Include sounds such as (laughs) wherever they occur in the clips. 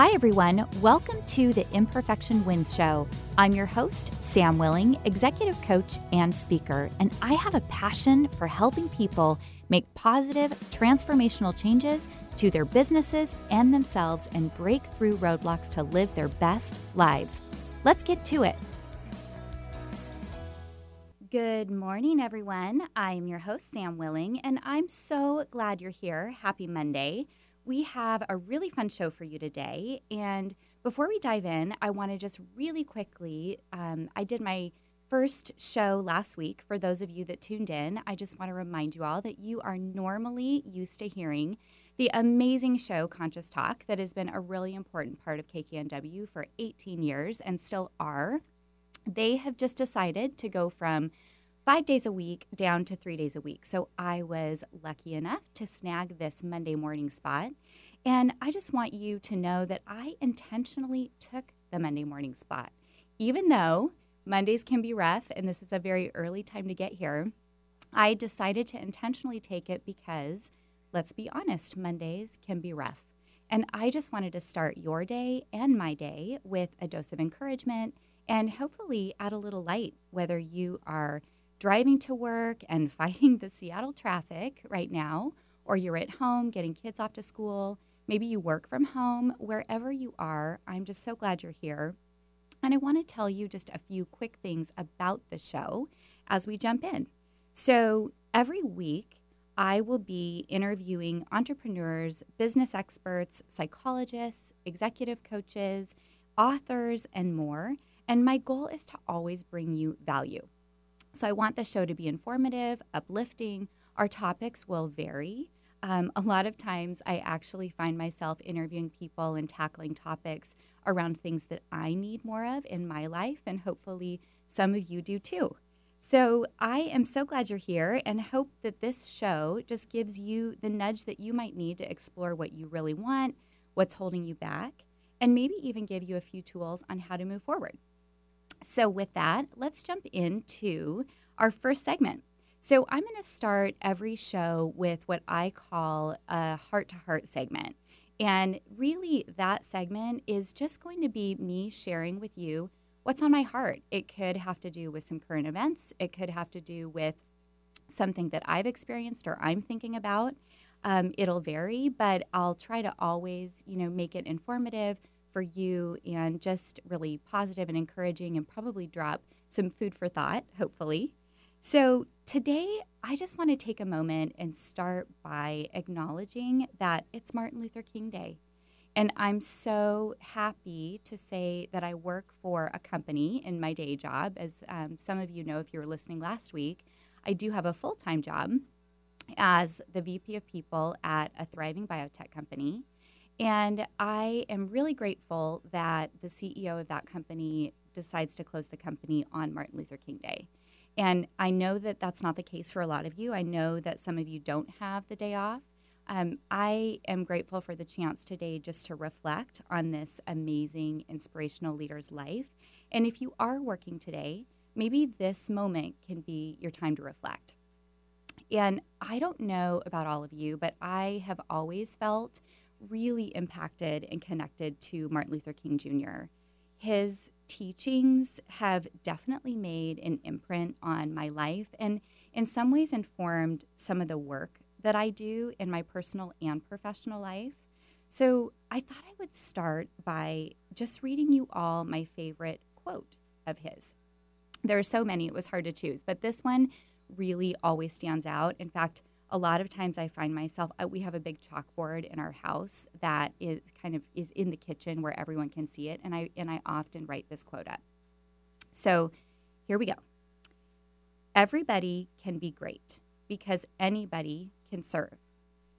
Hi, everyone. Welcome to the Imperfection Wins Show. I'm your host, Sam Willing, executive coach and speaker, and I have a passion for helping people make positive, transformational changes to their businesses and themselves and break through roadblocks to live their best lives. Let's get to it. Good morning, everyone. I'm your host, Sam Willing, and I'm so glad you're here. Happy Monday we have a really fun show for you today. And before we dive in, I want to just really quickly, um, I did my first show last week. For those of you that tuned in, I just want to remind you all that you are normally used to hearing the amazing show Conscious Talk that has been a really important part of KKNW for 18 years and still are. They have just decided to go from five days a week down to three days a week. So I was lucky enough to snag this Monday morning spot. And I just want you to know that I intentionally took the Monday morning spot. Even though Mondays can be rough and this is a very early time to get here, I decided to intentionally take it because, let's be honest, Mondays can be rough. And I just wanted to start your day and my day with a dose of encouragement and hopefully add a little light, whether you are driving to work and (laughs) fighting the Seattle traffic right now, or you're at home getting kids off to school. Maybe you work from home, wherever you are. I'm just so glad you're here. And I want to tell you just a few quick things about the show as we jump in. So, every week, I will be interviewing entrepreneurs, business experts, psychologists, executive coaches, authors, and more. And my goal is to always bring you value. So I want the show to be informative, uplifting. Our topics will vary. Um, a lot of times, I actually find myself interviewing people and tackling topics around things that I need more of in my life, and hopefully, some of you do too. So, I am so glad you're here and hope that this show just gives you the nudge that you might need to explore what you really want, what's holding you back, and maybe even give you a few tools on how to move forward. So, with that, let's jump into our first segment. So, I'm going to start every show with what I call a heart to heart segment. And really, that segment is just going to be me sharing with you what's on my heart. It could have to do with some current events, it could have to do with something that I've experienced or I'm thinking about. Um, it'll vary, but I'll try to always, you know, make it informative, for you and just really positive and encouraging and probably drop some food for thought, hopefully. So, today I just want to take a moment and start by acknowledging that it's Martin Luther King Day. And I'm so happy to say that I work for a company in my day job. As um, some of you know, if you were listening last week, I do have a full time job as the VP of People at a thriving biotech company. And I am really grateful that the CEO of that company decides to close the company on Martin Luther King Day. And I know that that's not the case for a lot of you. I know that some of you don't have the day off. Um, I am grateful for the chance today just to reflect on this amazing, inspirational leader's life. And if you are working today, maybe this moment can be your time to reflect. And I don't know about all of you, but I have always felt really impacted and connected to Martin Luther King Jr. His teachings have definitely made an imprint on my life and, in some ways, informed some of the work that I do in my personal and professional life. So, I thought I would start by just reading you all my favorite quote of his. There are so many, it was hard to choose, but this one really always stands out. In fact, a lot of times I find myself we have a big chalkboard in our house that is kind of is in the kitchen where everyone can see it and I and I often write this quote up. So, here we go. Everybody can be great because anybody can serve.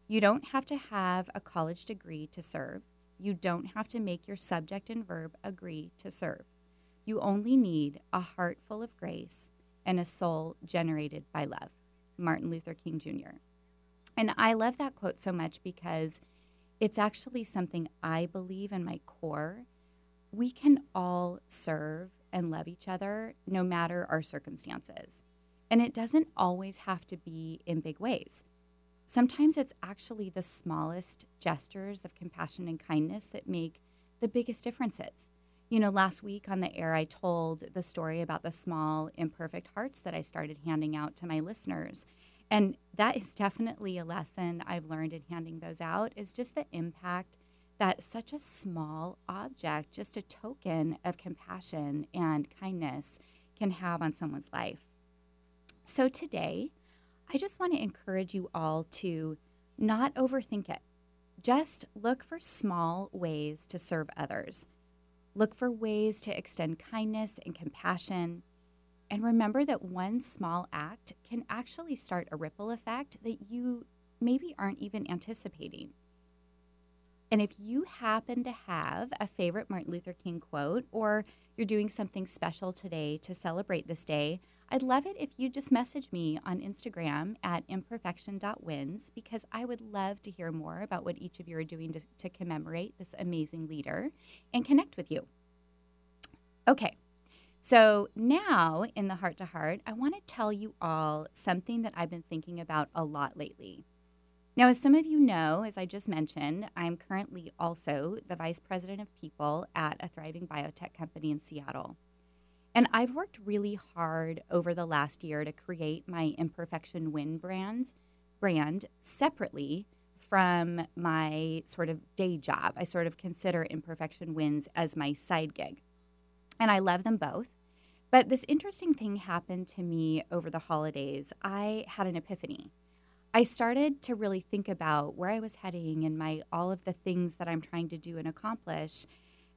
You don't have to have a college degree to serve. You don't have to make your subject and verb agree to serve. You only need a heart full of grace and a soul generated by love. Martin Luther King Jr. And I love that quote so much because it's actually something I believe in my core. We can all serve and love each other no matter our circumstances. And it doesn't always have to be in big ways. Sometimes it's actually the smallest gestures of compassion and kindness that make the biggest difference is. You know, last week on the air, I told the story about the small, imperfect hearts that I started handing out to my listeners. And that is definitely a lesson I've learned in handing those out is just the impact that such a small object, just a token of compassion and kindness, can have on someone's life. So today, I just want to encourage you all to not overthink it. Just look for small ways to serve others. Look for ways to extend kindness and compassion. And remember that one small act can actually start a ripple effect that you maybe aren't even anticipating. And if you happen to have a favorite Martin Luther King quote, or you're doing something special today to celebrate this day, I'd love it if you just message me on Instagram at imperfection.wins because I would love to hear more about what each of you are doing to, to commemorate this amazing leader and connect with you. Okay, so now in the heart to heart, I want to tell you all something that I've been thinking about a lot lately. Now, as some of you know, as I just mentioned, I'm currently also the vice president of people at a thriving biotech company in Seattle. And I've worked really hard over the last year to create my Imperfection Win brand, brand separately from my sort of day job. I sort of consider Imperfection Wins as my side gig. And I love them both. But this interesting thing happened to me over the holidays. I had an epiphany. I started to really think about where I was heading and my all of the things that I'm trying to do and accomplish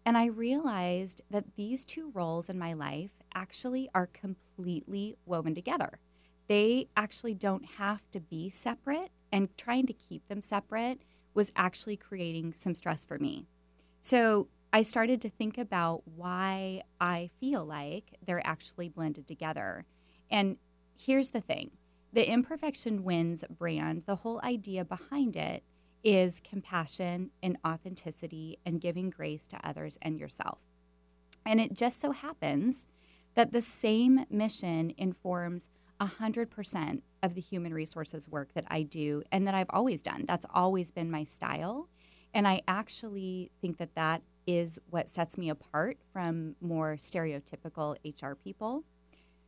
and I realized that these two roles in my life actually are completely woven together. They actually don't have to be separate, and trying to keep them separate was actually creating some stress for me. So I started to think about why I feel like they're actually blended together. And here's the thing the Imperfection Wins brand, the whole idea behind it is compassion and authenticity and giving grace to others and yourself. And it just so happens that the same mission informs 100% of the human resources work that I do and that I've always done. That's always been my style. And I actually think that that is what sets me apart from more stereotypical HR people.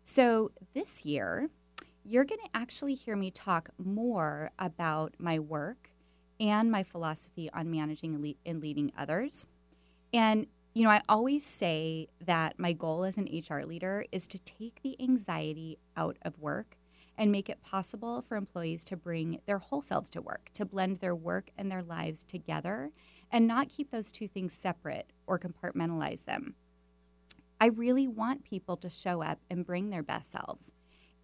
So this year, you're going to actually hear me talk more about my work and my philosophy on managing and, le- and leading others. And, you know, I always say that my goal as an HR leader is to take the anxiety out of work and make it possible for employees to bring their whole selves to work, to blend their work and their lives together, and not keep those two things separate or compartmentalize them. I really want people to show up and bring their best selves.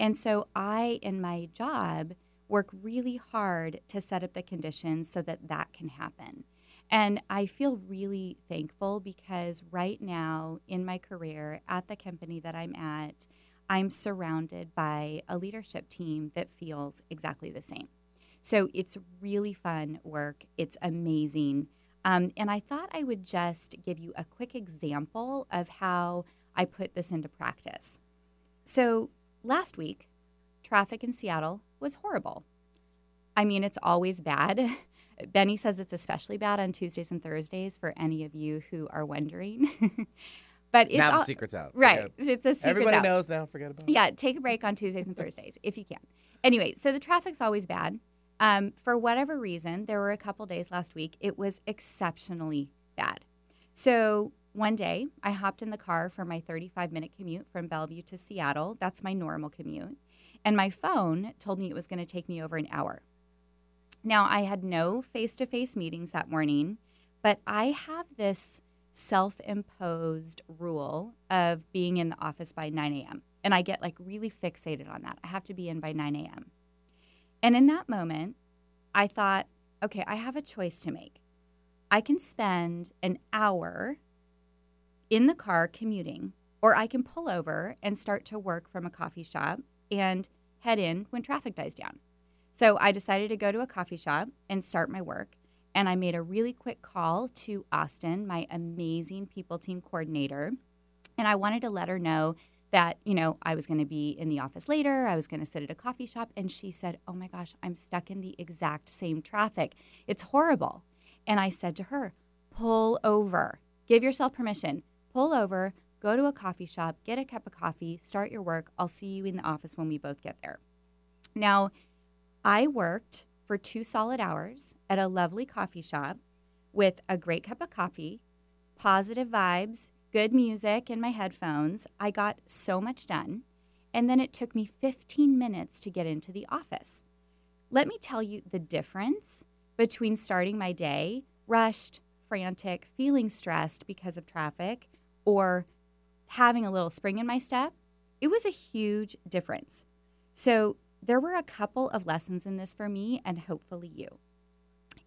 And so I, in my job, work really hard to set up the conditions so that that can happen. And I feel really thankful because right now in my career at the company that I'm at, I'm surrounded by a leadership team that feels exactly the same. So it's really fun work. It's amazing. Um, and I thought I would just give you a quick example of how I put this into practice. So last week, traffic in Seattle was horrible. I mean, it's always bad. (laughs) Benny says it's especially bad on Tuesdays and Thursdays for any of you who are wondering. (laughs) but it's now all, the secret's out. Right. It's a secret Everybody out. knows now. Forget about it. Yeah, take a break on Tuesdays and Thursdays if you can. Anyway, so the traffic's always bad. Um, for whatever reason, there were a couple days last week, it was exceptionally bad. So one day, I hopped in the car for my 35 minute commute from Bellevue to Seattle. That's my normal commute. And my phone told me it was going to take me over an hour. Now, I had no face to face meetings that morning, but I have this self imposed rule of being in the office by 9 a.m. And I get like really fixated on that. I have to be in by 9 a.m. And in that moment, I thought, okay, I have a choice to make. I can spend an hour in the car commuting, or I can pull over and start to work from a coffee shop and head in when traffic dies down. So I decided to go to a coffee shop and start my work. And I made a really quick call to Austin, my amazing people team coordinator. And I wanted to let her know that, you know, I was going to be in the office later. I was going to sit at a coffee shop. And she said, Oh my gosh, I'm stuck in the exact same traffic. It's horrible. And I said to her, Pull over. Give yourself permission. Pull over, go to a coffee shop, get a cup of coffee, start your work. I'll see you in the office when we both get there. Now, I worked for two solid hours at a lovely coffee shop with a great cup of coffee, positive vibes, good music in my headphones. I got so much done. And then it took me 15 minutes to get into the office. Let me tell you the difference between starting my day rushed, frantic, feeling stressed because of traffic, or having a little spring in my step. It was a huge difference. So, there were a couple of lessons in this for me and hopefully you.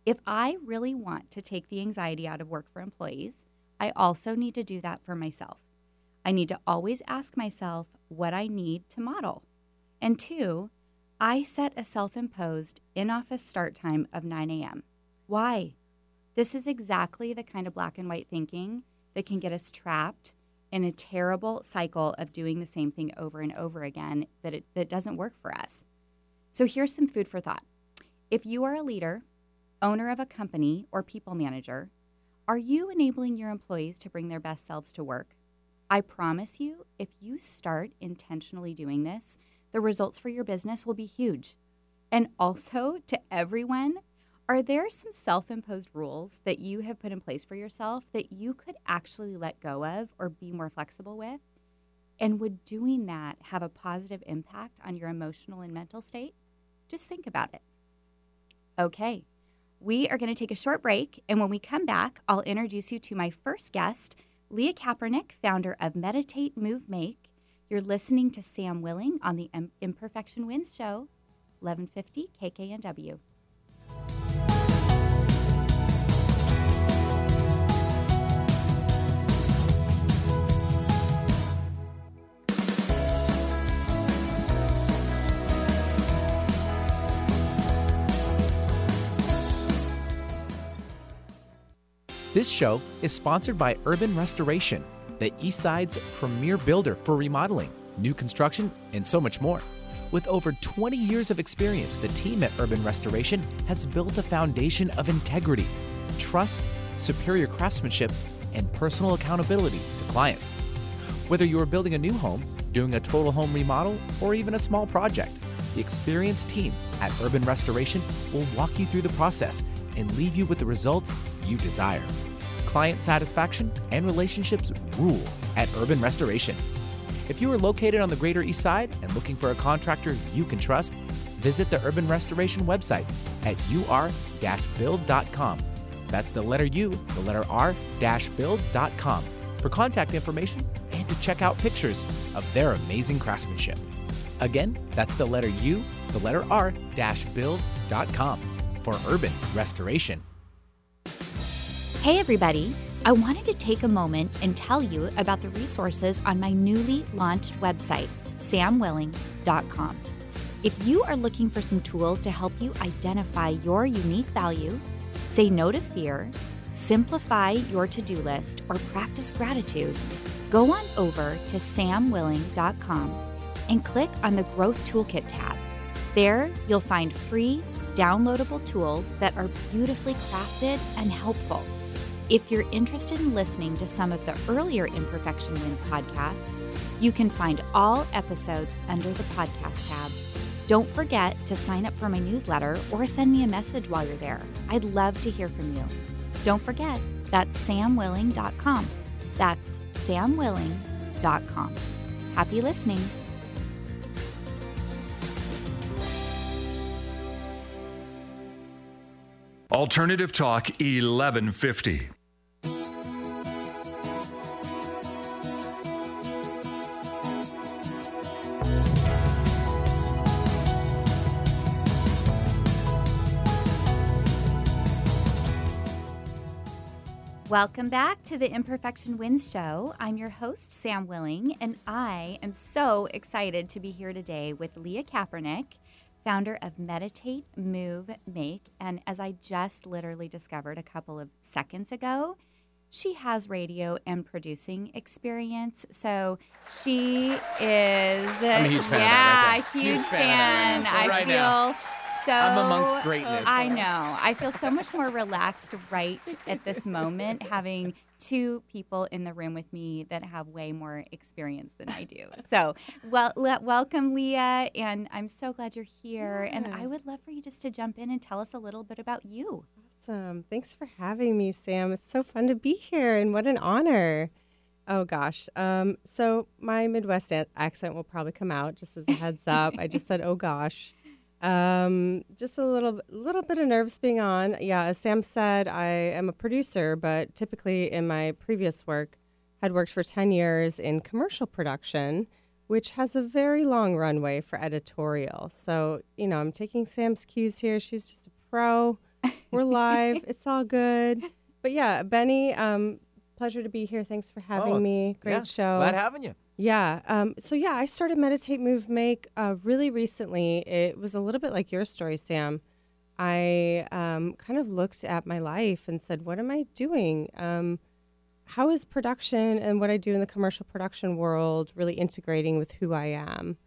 If I really want to take the anxiety out of work for employees, I also need to do that for myself. I need to always ask myself what I need to model. And two, I set a self imposed in office start time of 9 a.m. Why? This is exactly the kind of black and white thinking that can get us trapped in a terrible cycle of doing the same thing over and over again that it that doesn't work for us. So here's some food for thought. If you are a leader, owner of a company, or people manager, are you enabling your employees to bring their best selves to work? I promise you, if you start intentionally doing this, the results for your business will be huge. And also, to everyone, are there some self imposed rules that you have put in place for yourself that you could actually let go of or be more flexible with? And would doing that have a positive impact on your emotional and mental state? Just think about it. Okay, we are going to take a short break. And when we come back, I'll introduce you to my first guest, Leah Kaepernick, founder of Meditate, Move, Make. You're listening to Sam Willing on the Imperfection Wins Show, 1150 KKNW. This show is sponsored by Urban Restoration, the Eastside's premier builder for remodeling, new construction, and so much more. With over 20 years of experience, the team at Urban Restoration has built a foundation of integrity, trust, superior craftsmanship, and personal accountability to clients. Whether you are building a new home, doing a total home remodel, or even a small project, the experienced team at Urban Restoration will walk you through the process and leave you with the results you desire. Client satisfaction and relationships rule at Urban Restoration. If you are located on the Greater East Side and looking for a contractor you can trust, visit the Urban Restoration website at ur-build.com. That's the letter U, the letter R build.com for contact information and to check out pictures of their amazing craftsmanship. Again, that's the letter U, the letter R build.com for urban restoration. Hey, everybody. I wanted to take a moment and tell you about the resources on my newly launched website, samwilling.com. If you are looking for some tools to help you identify your unique value, say no to fear, simplify your to do list, or practice gratitude, go on over to samwilling.com and click on the Growth Toolkit tab. There, you'll find free, downloadable tools that are beautifully crafted and helpful. If you're interested in listening to some of the earlier Imperfection Wins podcasts, you can find all episodes under the podcast tab. Don't forget to sign up for my newsletter or send me a message while you're there. I'd love to hear from you. Don't forget, that's samwilling.com. That's samwilling.com. Happy listening. Alternative Talk 1150. Welcome back to the Imperfection Wins Show. I'm your host, Sam Willing, and I am so excited to be here today with Leah Kaepernick founder of Meditate, Move, Make. And as I just literally discovered a couple of seconds ago, she has radio and producing experience. So she is. I'm a huge fan. Yeah, right huge, huge, fan. fan. I right feel now. so. I'm amongst greatness. I know. I feel so much more relaxed right at this moment, having two people in the room with me that have way more experience than I do. (laughs) So, well, le- welcome, Leah, and I'm so glad you're here. Yeah. And I would love for you just to jump in and tell us a little bit about you. Awesome. Thanks for having me, Sam. It's so fun to be here, and what an honor. Oh gosh. Um, so my Midwest a- accent will probably come out just as a heads up. I just said, "Oh gosh." Um, just a little little bit of nerves being on. Yeah, as Sam said, I am a producer, but typically in my previous work, had worked for 10 years in commercial production, which has a very long runway for editorial. So, you know, I'm taking Sam's cues here. She's just a pro. We're (laughs) live. it's all good. But yeah, Benny, um, pleasure to be here. Thanks for having oh, me. Great yeah, show. Glad having you. Yeah. Um, so yeah, I started meditate, move, make uh, really recently. It was a little bit like your story, Sam. I um, kind of looked at my life and said, "What am I doing? Um, how is production and what I do in the commercial production world really integrating with who I am?"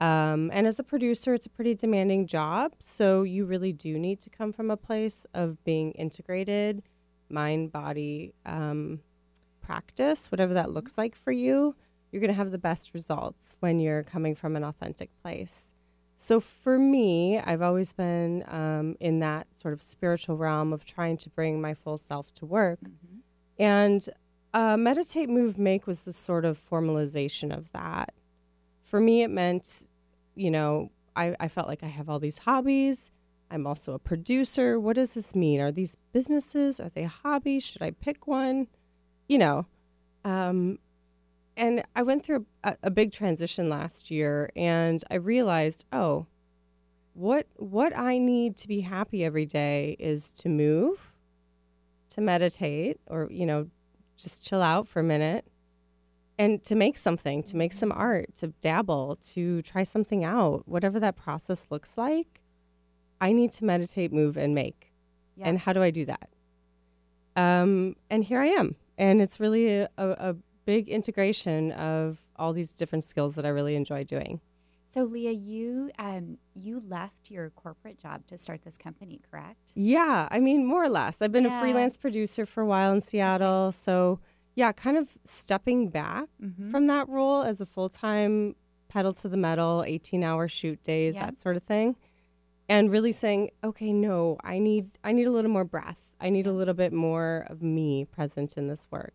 Um, and as a producer, it's a pretty demanding job. So you really do need to come from a place of being integrated, mind, body, um, practice, whatever that looks like for you you're going to have the best results when you're coming from an authentic place. So for me, I've always been um, in that sort of spiritual realm of trying to bring my full self to work. Mm-hmm. And uh, meditate, move, make was the sort of formalization of that. For me, it meant, you know, I, I felt like I have all these hobbies. I'm also a producer. What does this mean? Are these businesses? Are they hobbies? Should I pick one? You know, um, and I went through a, a, big transition last year, and I realized, oh, what what I need to be happy every day is to move, to meditate, or you know, just chill out for a minute, and to make something, to make some art, to dabble, to try something out, whatever that process looks like. I need to meditate, move, and make. Yeah. And how do I do that? Um, and here I am, and it's really a, a, a big integration of all these different skills that I really enjoy doing. So, Leah, you um, you left your corporate job to start this company, correct? Yeah, I mean, more or less. I've been yeah. a freelance producer for a while in Seattle, so yeah, kind of stepping back mm-hmm. from that role as a full time pedal to the metal, eighteen hour shoot days, yeah. that sort of thing, and really saying, okay, no, I need I need a little more breath. I need a little bit more of me present in this work.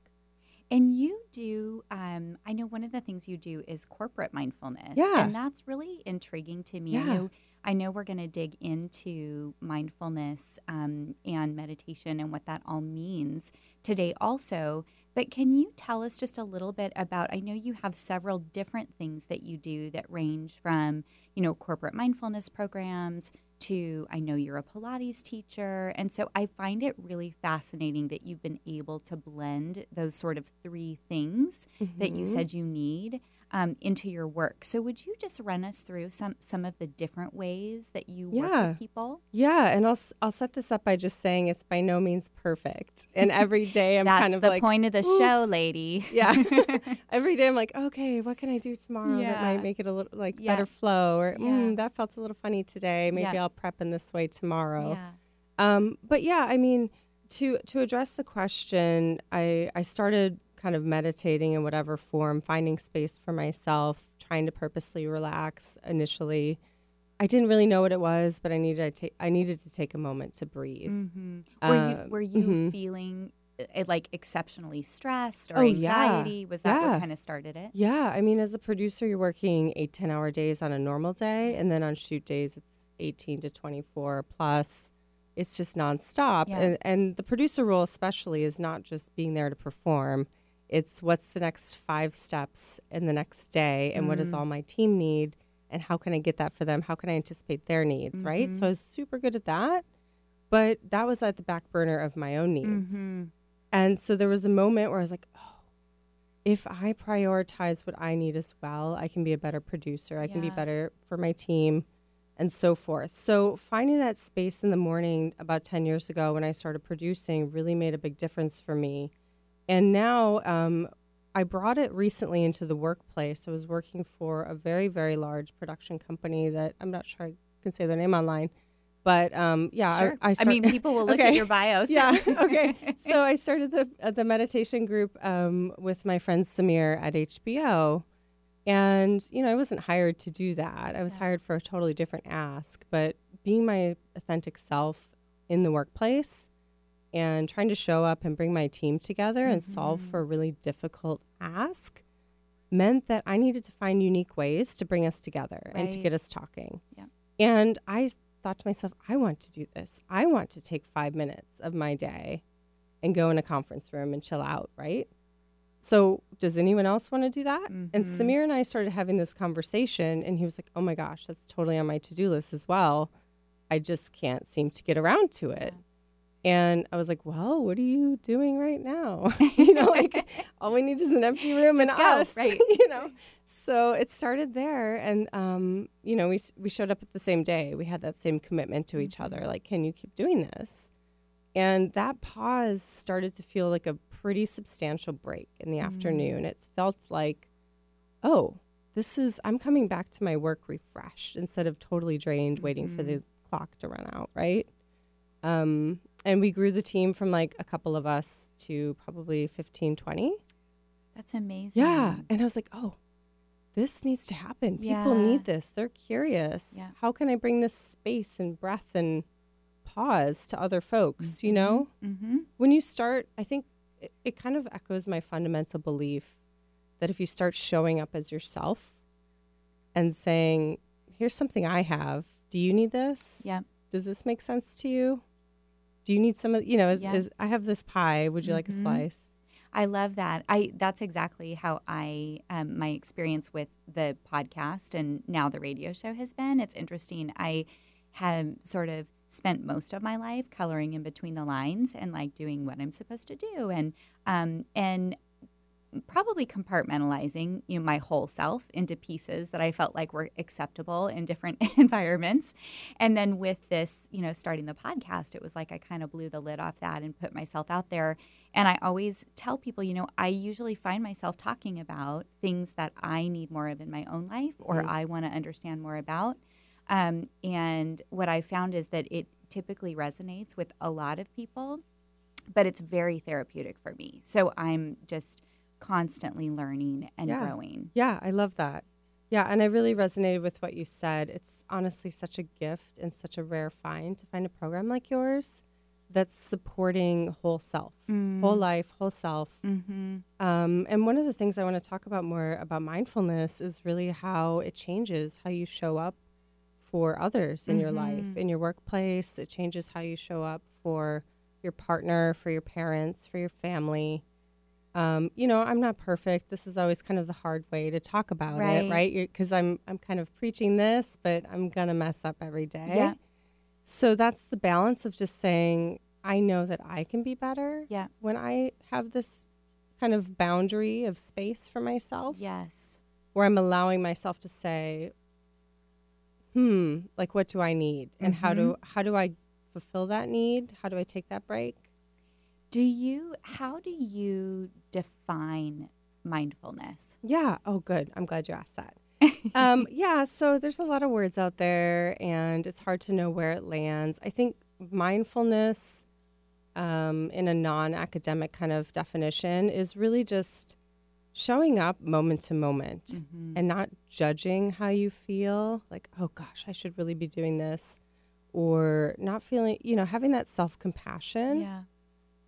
And you do, um, I know one of the things you do is corporate mindfulness. Yeah. And that's really intriguing to me. Yeah. I know, I know we're going to dig into mindfulness um, and meditation and what that all means today also. But can you tell us just a little bit about? I know you have several different things that you do that range from, you know, corporate mindfulness programs to I know you're a Pilates teacher. And so I find it really fascinating that you've been able to blend those sort of three things mm-hmm. that you mm-hmm. said you need um, into your work. So would you just run us through some some of the different ways that you yeah. work with people? Yeah, and I'll I'll set this up by just saying it's by no means perfect. And every day I'm kind of That's the like point of the Oof. show, lady. Yeah. (laughs) (laughs) every day I'm like, okay, what can I do tomorrow yeah. that might make it a little like yeah. better flow or mm, that felt a little funny today. Maybe I'll prep in this way tomorrow. Yeah. Um, but yeah, I mean, to to address the question, I I started kind of meditating in whatever form, finding space for myself, trying to purposely relax initially. I didn't really know what it was, but I needed to take I needed to take a moment to breathe. Mm-hmm. Were you uh, were you mm-hmm. feeling uh, like exceptionally stressed or oh, anxiety? Yeah. Was that yeah. what kind of started it? Yeah, I mean, as a producer, you're working eight ten hour days on a normal day, and then on shoot days, it's eighteen to twenty four plus. It's just nonstop, yeah. and and the producer role especially is not just being there to perform it's what's the next five steps in the next day and mm what does mm. all my team need and how can I get that for them? How can I anticipate their needs, mm-hmm. right? So I was super good at that, but that was at the back burner of my own needs. Mm-hmm. And so there was a moment where I was like, oh, if I prioritize what I need as well, I can be a better producer. I yeah. can be better for my team and so forth. So finding that space in the morning about 10 years ago when I started producing really made a big difference for me and now um, I brought it recently into the workplace. I was working for a very, very large production company that I'm not sure I can say their name online, But um, yeah, Sure. I, I, start- mean, people will (laughs) look at Okay. your bios. yeah. (laughs) Okay. So I started the uh, the meditation group um, with my friend Samir at HBO, and you know I wasn't hired to do that. I was Yeah. hired for a totally different ask. But being my authentic self in the workplace and trying to show up and bring my team together and solve Mhm. for a really difficult ask meant that I needed to find unique ways to bring us together and to get us talking. Yep. And I thought to myself, I want to do this. I want to take five minutes of my day and go in a conference room and chill out, right? So, does anyone else want to do that? And Mhm. Samir and I started having this conversation, and he was like, Oh my gosh, that's totally on my to do list as well. I just can't seem to get around to it. And I was like, Well, what are you doing right now? (laughs) (laughs) you know, like all we need is an empty room and go, us, (laughs) right. you know? So it started there, and um, you know, we we showed up at the same day. We had that same commitment to each other. Like, can you keep doing this? And that pause started to feel like a pretty substantial break in the afternoon. It felt like, oh, this is I'm coming back to my work refreshed instead of totally drained, waiting for the clock to run out. Right. Um, and we grew the team from like a couple of us to probably 15, 20. That's amazing. Yeah. And I was like, oh, this needs to happen. People Yeah. need this. They're curious. Yeah. How can I bring this space and breath and pause to other folks? You know, Mm-hmm. when you start, I think it, it kind of echoes my fundamental belief that if you start showing up as yourself and saying, here's something I have. Do you need this? Yeah. Does this make sense to you? Do you need some of, you know, is, Yeah. is I have this pie. Would you like a Mhm. slice? I love that. I that's exactly how I um, my experience with the podcast and now the radio show has been. It's interesting. I have sort of spent most of my life coloring in between the lines and like doing what I'm supposed to do and um, and probably compartmentalizing you know my whole self into pieces that I felt like were acceptable in different (laughs) environments. And then with this, you know, starting the podcast, it was like I kind of blew the lid off that and put myself out there. And I always tell people, you know, I usually find myself talking about things that I need more of in my own life or Mhm. I want to understand more about. Um, and what I found is that it typically resonates with a lot of people, but it's very therapeutic for me. So I'm just constantly learning and Yeah. growing. Yeah, I love that. Yeah, and I really resonated with what you said. It's honestly such a gift and such a rare find to find a program like yours that's supporting whole self, whole life, whole self. Mm-hmm. Um, and one of the things I want to talk about more about mindfulness is really how it changes how you show up for others in your life, in your workplace. It changes how you show up for your partner, for your parents, for your family. Um, you know, I'm not perfect. This is always kind of the hard way to talk about Right. it, right? Because I'm I'm kind of preaching this, but I'm gonna mess up every day. Yeah. So that's the balance of just saying, I know that I can be better. Yeah. When I have this kind of boundary of space for myself, Yes. where I'm allowing myself to say, hmm, like what do I need? And how do Mm-hmm. how do I fulfill that need? How do I take that break? Do you, how do you define mindfulness? Yeah. Oh, good. I'm glad you asked that. (laughs) um, yeah. So there's a lot of words out there, and it's hard to know where it lands. I think mindfulness, um, in a non-academic kind of definition, is really just showing up moment to moment Mhm. and not judging how you feel. Like, oh gosh, I should really be doing this, or not feeling. You know, having that self-compassion Yeah.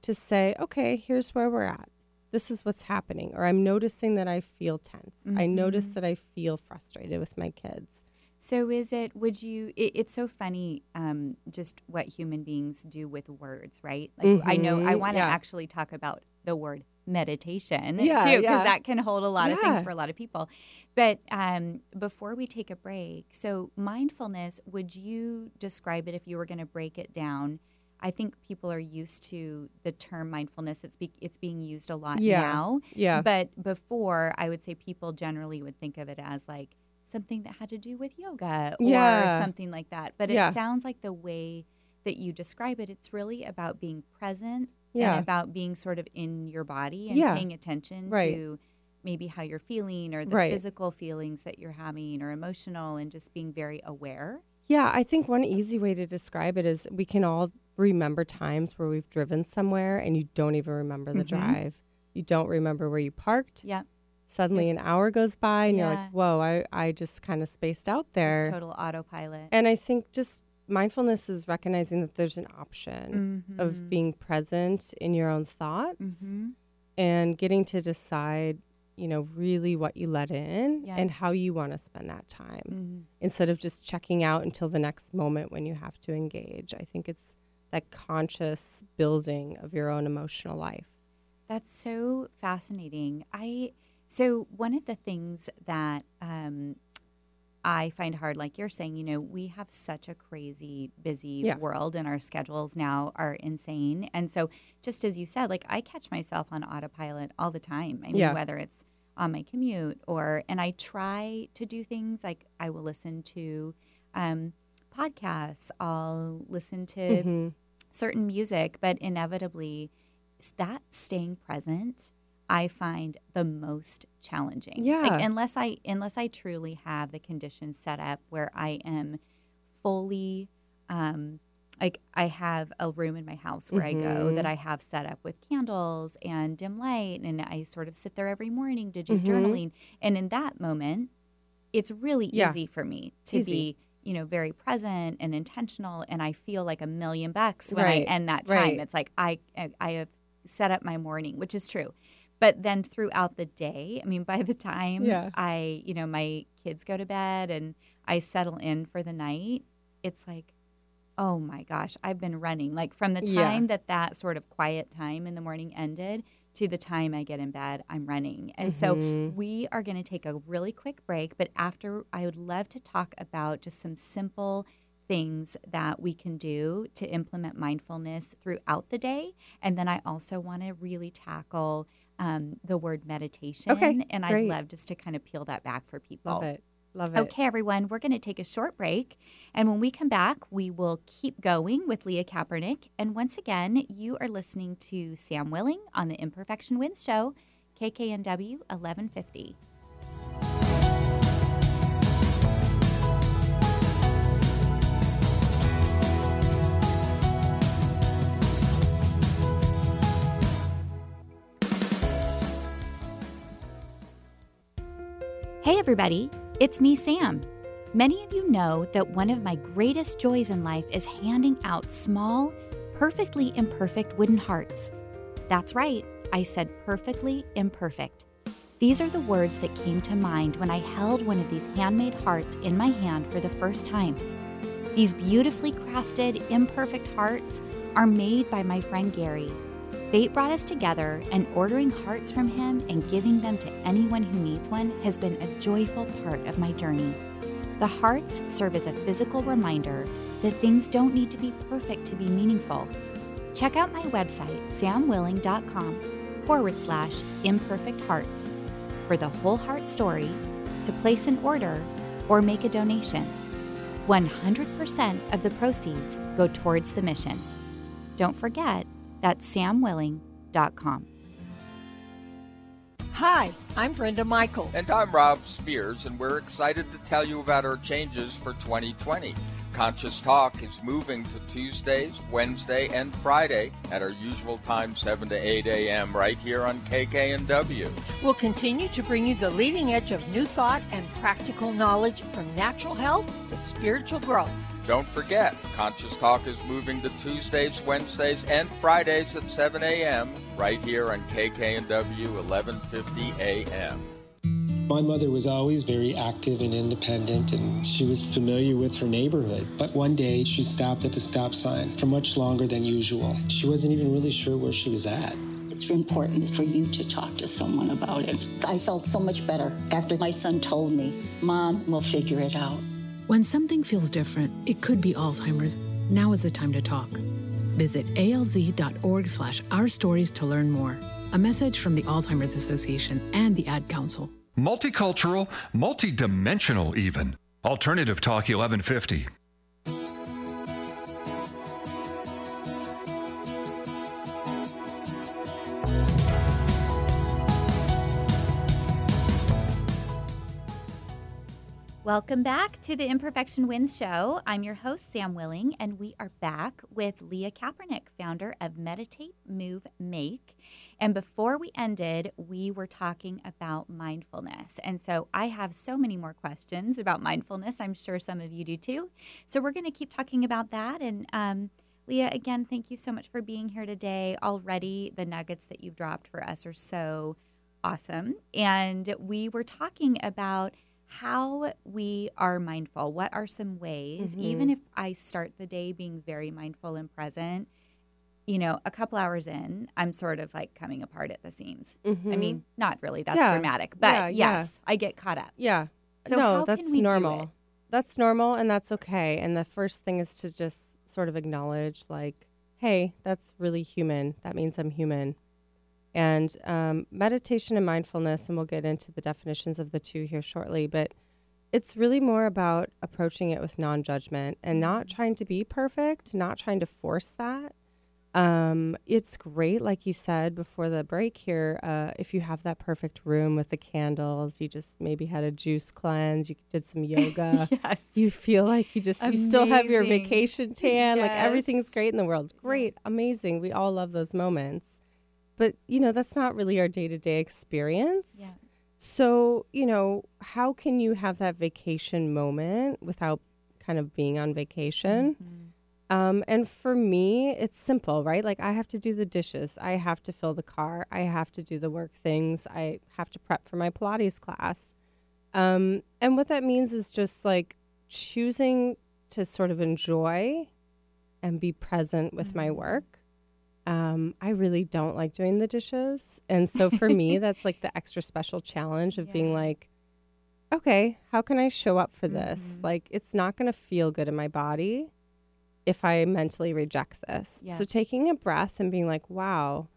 To say, okay, here's where we're at. This is what's happening. Or I'm noticing that I feel tense. I notice that I feel frustrated with my kids. So is it, would you, it, it's so funny um, just what human beings do with words, right? Like I know, I Mhm, want to yeah. actually talk about the word meditation Yeah, too, because yeah. that can hold a lot of things for a lot of people. But um, before we take a break, so mindfulness, would you describe it if you were going to break it down? I think people are used to the term mindfulness. It's be, it's being used a lot Yeah. now. Yeah. But before, I would say people generally would think of it as like something that had to do with yoga or Yeah. something like that. But it sounds like the way that you describe it, it's really about being present Yeah. and about being sort of in your body and Yeah. paying attention Right. to maybe how you're feeling or the Right. physical feelings that you're having or emotional and just being very aware. Yeah, I think one easy way to describe it is we can all remember times where we've driven somewhere and you don't even remember the Mhm. drive. You don't remember where you parked. Yeah. Suddenly an hour goes by and you're like, whoa, I, I just kind of spaced out there. Just total autopilot. And I think just mindfulness is recognizing that there's an option of Mhm. being present in your own thoughts Mhm. and getting to decide, you know, really what you let in Yeah. and how you want to spend that time Mhm. instead of just checking out until the next moment when you have to engage. I think it's that conscious building of your own emotional life. That's so fascinating. I so one of the things that um, I find hard, like you're saying, you know, we have such a crazy, busy Yeah. world, and our schedules now are insane. And so, just as you said, like I catch myself on autopilot all the time. I mean, Yeah. whether it's on my commute or, and I try to do things like I will listen to um, podcasts. I'll listen to Mhm. certain music, but inevitably, that staying present, I find the most challenging. Yeah. like unless I unless I truly have the conditions set up where I am fully, um, like I have a room in my house where I go that I have set up with candles and dim light, and I sort of sit there every morning to do Mhm. journaling, and in that moment, it's really Yeah. easy for me to Easy. be you know very present and intentional and i feel like a million bucks when Right, i end that time right. it's like I, I i have set up my morning which is true but then throughout the day i mean (laughs) by the time Yeah. i you know my kids go to bed and i settle in for the night it's like oh my gosh i've been running like from the Yeah. time that that sort of quiet time in the morning ended to the time i get in bed i'm running and so Mhm. we are going to take a really quick break, but after, I would love to talk about just some simple things that we can do to implement mindfulness throughout the day. And then I also want to really tackle um, the word meditation. Okay, and I'd great. love just to kind of peel that back for people. Love it. Love it. Okay, everyone, we're going to take a short break. And when we come back, we will keep going with Leah Kaepernick. And once again, you are listening to Sam Willing on the Imperfection Wins Show, KKNW 1150. Hey, everybody, it's me, Sam. Many of you know that one of my greatest joys in life is handing out small, perfectly imperfect wooden hearts. That's right, I said perfectly imperfect. These are the words that came to mind when I held one of these handmade hearts in my hand for the first time. These beautifully crafted, imperfect hearts are made by my friend Gary. Fate brought us together, and ordering hearts from him and giving them to anyone who needs one has been a joyful part of my journey. The hearts serve as a physical reminder that things don't need to be perfect to be meaningful. Check out my website, samwilling.com forward slash imperfect hearts for the whole heart story, to place an order, or make a donation. 100% of the proceeds go towards the mission. Don't forget, that's samwilling.com. Hi, I'm Brenda Michaels. And I'm Rob Spence, and we're excited to tell you about our changes for 2020. Conscious Talk is moving to Tuesdays, Wednesday, and Friday at our usual time, 7 to 8 a.m., right here on KKNW. We'll continue to bring you the leading edge of new thought and practical knowledge from natural health to spiritual growth. Don't forget, Conscious Talk is moving to Tuesdays, Wednesdays, and Fridays at 7 a.m., right here on KKNW 1150 a.m. My mother was always very active and independent, and she was familiar with her neighborhood. But one day, she stopped at the stop sign for much longer than usual. She wasn't even really sure where she was at. It's important for you to talk to someone about it. I felt so much better after my son told me, Mom, we'll figure it out. When something feels different, it could be Alzheimer's. Now is the time to talk. Visit alz.org slash our stories to learn more. A message from the Alzheimer's Association and the Ad Council. Multicultural, multidimensional, even. Alternative Talk 1150. Welcome back to the Imperfection Wins Show. I'm your host, Sam Willing, and we are back with Leah Kaepernick, founder of Meditate, Move, Make. And before we ended, we were talking about mindfulness. And so I have so many more questions about mindfulness. I'm sure some of you do too. So we're going to keep talking about that. And um, Leah, again, thank you so much for being here today. Already, the nuggets that you've dropped for us are so awesome. And we were talking about how we are mindful. What are some ways, Mm-hmm. even if I start the day being very mindful and present, you know, a couple hours in, I'm sort of like coming apart at the seams. I mean, not really, that's Mm-hmm. Yeah. dramatic, but Yeah, yeah. yes, I get caught up. Yeah. So no, how that's can we do normal. it? That's normal and that's okay. And the first thing is to just sort of acknowledge, like, hey, that's really human. That means I'm human. And um, meditation and mindfulness, and we'll get into the definitions of the two here shortly, but it's really more about approaching it with non judgment and not Mm-hmm. trying to be perfect, not trying to force that. Um, it's great, like you said before the break here. Uh, if you have that perfect room with the candles, you just maybe had a juice cleanse, you did some (laughs) yoga. yes. You feel like you just you still have your vacation tan, like everything's great in the world. Great, amazing. We all love those moments. But you know, that's not really our day-to-day experience. Yeah. So, you know, how can you have that vacation moment without kind of being on vacation? Um, and for me, it's simple, right? Like I have to do the dishes, I have to fill the car, I have to do the work things, I have to prep for my Pilates class. Um, and what that means is just like choosing to sort of enjoy and be present with my work. Um, I really don't like doing the dishes. And so for me, (laughs) that's like the extra special challenge of being like, okay, how can I show up for this? Mhm. Like, it's not going to feel good in my body if I mentally reject this. Yeah. So taking a breath and being like, wow,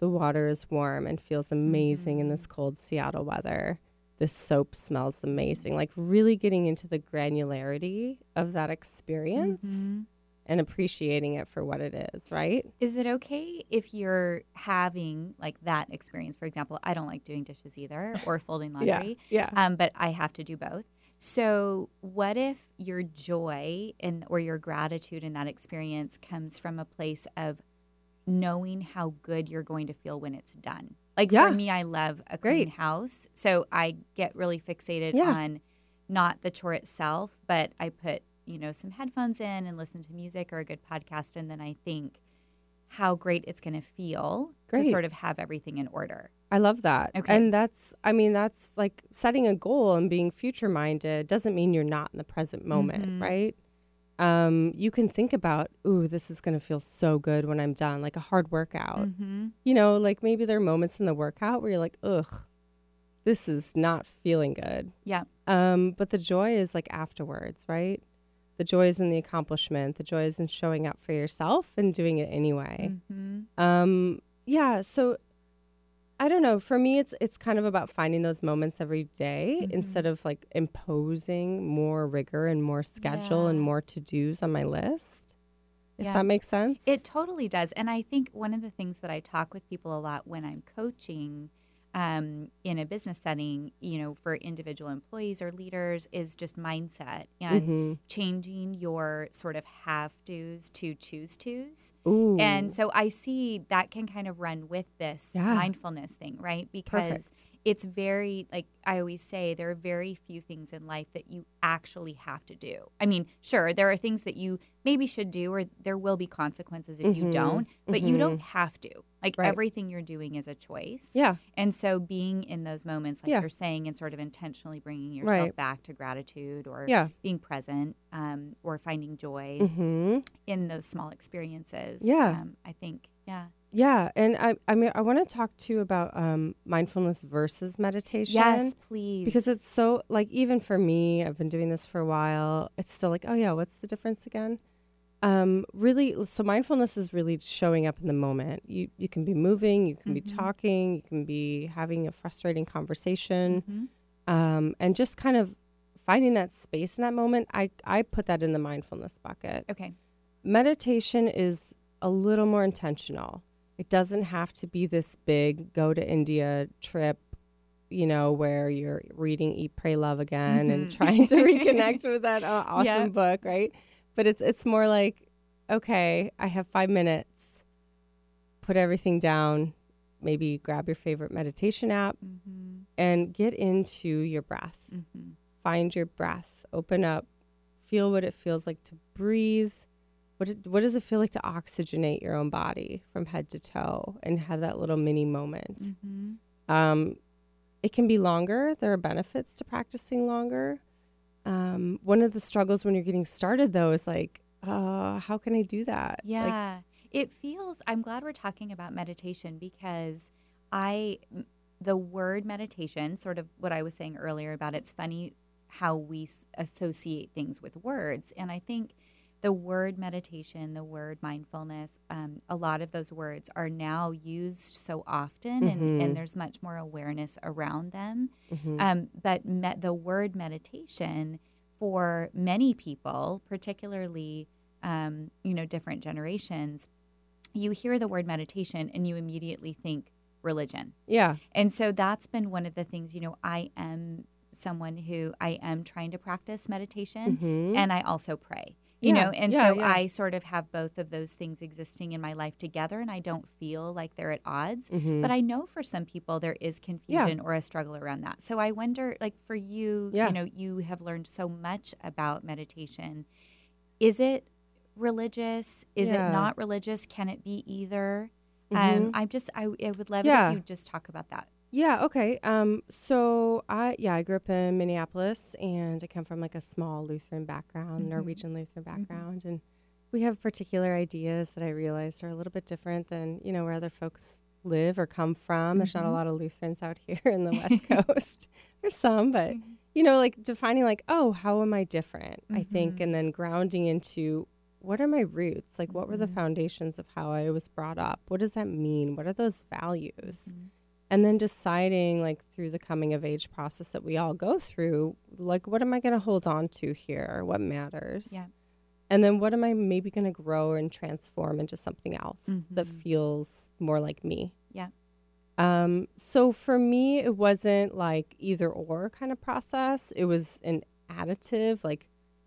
the water is warm and feels amazing in this Mm-hmm. cold Seattle weather. This soap smells amazing. Like, really getting into the granularity of that experience Mhm. And appreciating it for what it is, right? Is it okay if you're having like that experience? For example, I don't like doing dishes either or folding (laughs) laundry. Yeah. Um, but I have to do both. So, what if your joy and or your gratitude in that experience comes from a place of knowing how good you're going to feel when it's done? Like Yeah. for me, I love a clean Great. house, so I get really fixated Yeah. on not the chore itself, but I put you know some headphones in and listen to music or a good podcast, and then I think how great it's going to feel to sort of have everything in order. I love that. Okay. And that's, I mean, that's like setting a goal and being future minded doesn't mean you're not in the present moment, Mhm. right? Um, you can think about, ooh, this is going to feel so good when I'm done, like a hard workout. Mm-hmm. You know, like maybe there are moments in the workout where you're like, ugh, this is not feeling good. Yeah. Um, but the joy is like afterwards, right? The joy is in the accomplishment. The joy is in showing up for yourself and doing it anyway. Mm-hmm. Um, yeah, so I don't know. For me, it's it's kind of about finding those moments every day Mhm. instead of like imposing more rigor and more schedule and more to dos on my list. If Yeah. that makes sense. It totally does. And I think one of the things that I talk with people a lot when I'm coaching um, in a business setting, you know, for individual employees or leaders is just mindset and Mhm. changing your sort of have do's to choose to's. Ooh. And so I see that can kind of run with this Yeah. mindfulness thing, right? Because Perfect. It's very like I always say there are very few things in life that you actually have to do. I mean, sure, there are things that you maybe should do or there will be consequences if you Mhm, don't, but you mhm. don't have to. Like Right. everything you're doing is a choice. Yeah. And so being in those moments like Yeah. you're saying and sort of intentionally bringing yourself Right. back to gratitude or Yeah. being present um, or finding joy Mhm. in those small experiences. Yeah. Um, I think, yeah. Yeah, and I I mean I want to talk too about um, mindfulness versus meditation. Yes, please. because it's so like even for me i've been doing this for a while it's still like oh yeah what's the difference again um really so mindfulness is really showing up in the moment you you can be moving you can be Mhm. talking you can be having a frustrating conversation Mhm. um and just kind of finding that space in that moment i i put that in the mindfulness bucket Okay. meditation is a little more intentional. It doesn't have to be this big go to India trip, you know, where you're reading Eat, Pray, Love again and Mhm. trying to reconnect (laughs) with that uh, awesome Yep. book, right? But it's it's more like, okay, I have five minutes. Put everything down. Maybe grab your favorite meditation app Mm-hmm. and get into your breath. Mm-hmm. Find your breath. Open up. Feel what it feels like to breathe. What what does it feel like to oxygenate your own body from head to toe and have that little mini moment? Mm-hmm. Um, it can be longer. There are benefits to practicing longer. Um, one of the struggles when you're getting started, though, is like, uh, how can I do that? Like, Yeah. it feels, I'm glad we're talking about meditation because I, the word meditation, sort of what I was saying earlier about it's funny how we associate things with words. And I think the word meditation, the word mindfulness, um, a lot of those words are now used so often and, Mhm. and there's much more awareness around them. mhm. Um, but me- the word meditation for many people, particularly um, you know different generations, you hear the word meditation and you immediately think religion. yeah. And so that's been one of the things. You know, I am someone who I am trying to practice meditation, Mhm. and I also pray. You Yeah, know, and yeah, so yeah. I sort of have both of those things existing in my life together, and I don't feel like they're at odds. Mhm. But I know for some people there is confusion or a struggle around that. So I wonder, like for you, you know, you have learned so much about meditation. Is it religious? Is it not religious? Can it be either? Mhm. Um, I just, I, I would love it if you just talk about that. Yeah, okay. Um, so I yeah, I grew up in Minneapolis and I come from like a small Lutheran background, Mhm. Norwegian Lutheran background, and we have particular ideas that I realized are a little bit different than, you know, where other folks live or come from. There's not a Mhm. lot of Lutherans out (laughs) here in the West (laughs) Coast. There's some, but you know, like defining like, oh, how am I different? I think and then grounding into what are my roots? Like what were the foundations of how I was brought up? What does that mean? What are those values? And then deciding like through the coming of age process that we all go through like what am i going to hold on to here what matters Yeah. and then what am i maybe going to grow and transform into something else that Mhm. feels more like me Yeah. um so for me it wasn't like either or kind of process it was an additive like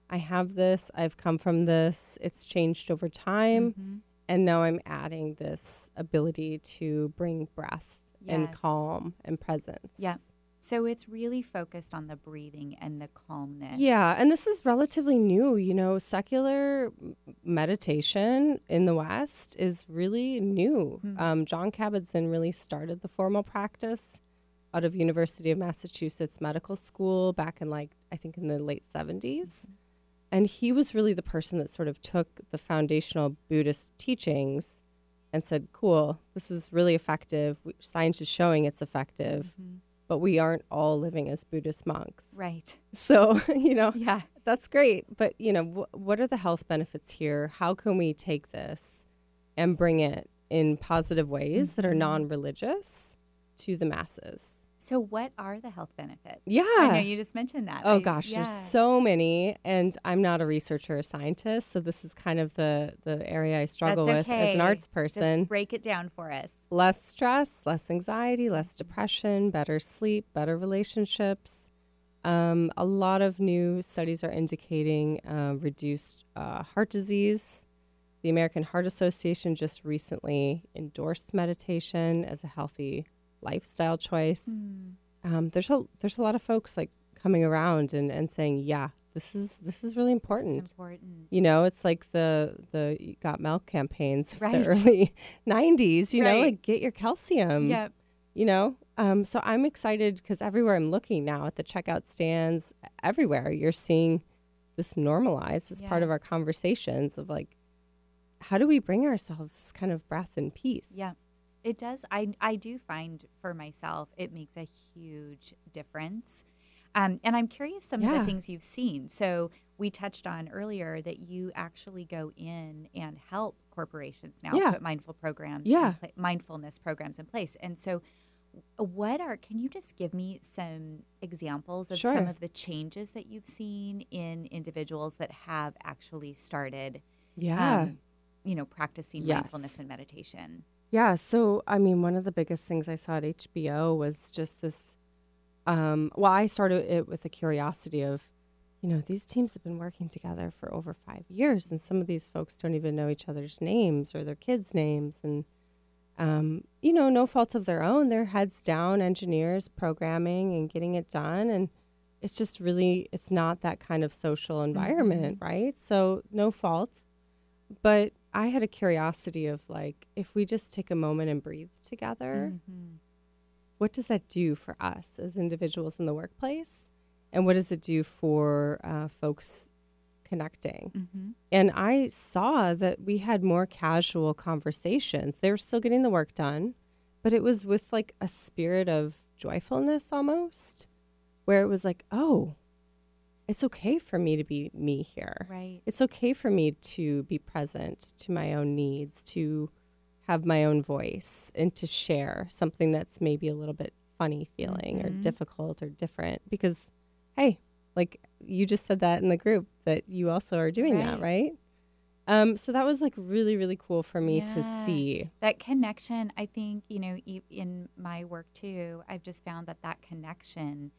i have this i've come from this it's changed over time Mhm. and now i'm adding this ability to bring breath and calm and presence. Yeah. So it's really focused on the breathing and the calmness. Yeah, and this is relatively new, you know, secular meditation in the West is really new. Mhm. Um, Jon Kabat-Zinn really started the formal practice out of University of Massachusetts Medical School back in like I think in the late 70s. And he was really the person that sort of took the foundational Buddhist teachings and said, "Cool, this is really effective. Science is showing it's effective." Mhm. but we aren't all living as Buddhist monks. Right. So, (laughs) you know, Yeah. that's great. But, you know, wh- what are the health benefits here? How can we take this and bring it in positive ways that are non religious to the masses? So what are the health benefits? Yeah. I know you just mentioned that. Oh gosh, yeah. there's so many, and I'm not a researcher or scientist, so this is kind of the the area I struggle That's with as an okay. arts Just person. break it down for us. less stress, less anxiety, less depression, better sleep, better relationships. Um, a lot of new studies are indicating uh, reduced uh, heart disease. The American Heart Association just recently endorsed meditation as a healthy lifestyle choice. Hmm. Um, there's a there's a lot of folks like coming around and, and saying, yeah, this is this is really important. Is important. You know, it's like the the Got Milk campaigns of Right. the early (laughs) '90s. You know, like get your calcium. Yep. You know, um, so I'm excited because everywhere I'm looking now at the checkout stands, everywhere you're seeing this normalized as part of our conversations of like, how do we bring ourselves this kind of breath and peace? Yeah. It does. I I do find for myself it makes a huge difference. Um, and I'm curious some of the things you've seen. So we touched on earlier that you actually go in and help corporations now Yeah. put mindful programs, Yeah. pla- mindfulness programs in place. And so, what are? Can you just give me some examples of Sure. some of the changes that you've seen in individuals that have actually started? Yeah. um, you know, practicing Yes. mindfulness and meditation. Yeah. So, I mean, one of the biggest things I saw at HBO was just this um, well, I started it with a curiosity of, you know, these teams have been working together for over five years, and some of these folks don't even know each other's names or their kids' names, and um, you know, no fault of their own. They're heads down engineers programming and getting it done, and it's just really it's not that kind of social environment, Mm-hmm. right? So no fault, but I had a curiosity of like, if we just take a moment and breathe together, Mhm. what does that do for us as individuals in the workplace? And what does it do for uh, folks connecting? Mhm. And I saw that we had more casual conversations. They were still getting the work done, but it was with like a spirit of joyfulness almost, where it was like, oh, it's okay for me to be me here. Right. It's okay for me to be present to my own needs, to have my own voice, and to share something that's maybe a little bit funny feeling or Mhm. difficult or different. Because, hey, like you just said that in the group that you also are doing that, Right. right? Um, so that was like really, really cool for me to see. that connection i think you know e- in my work too i've just found that that connection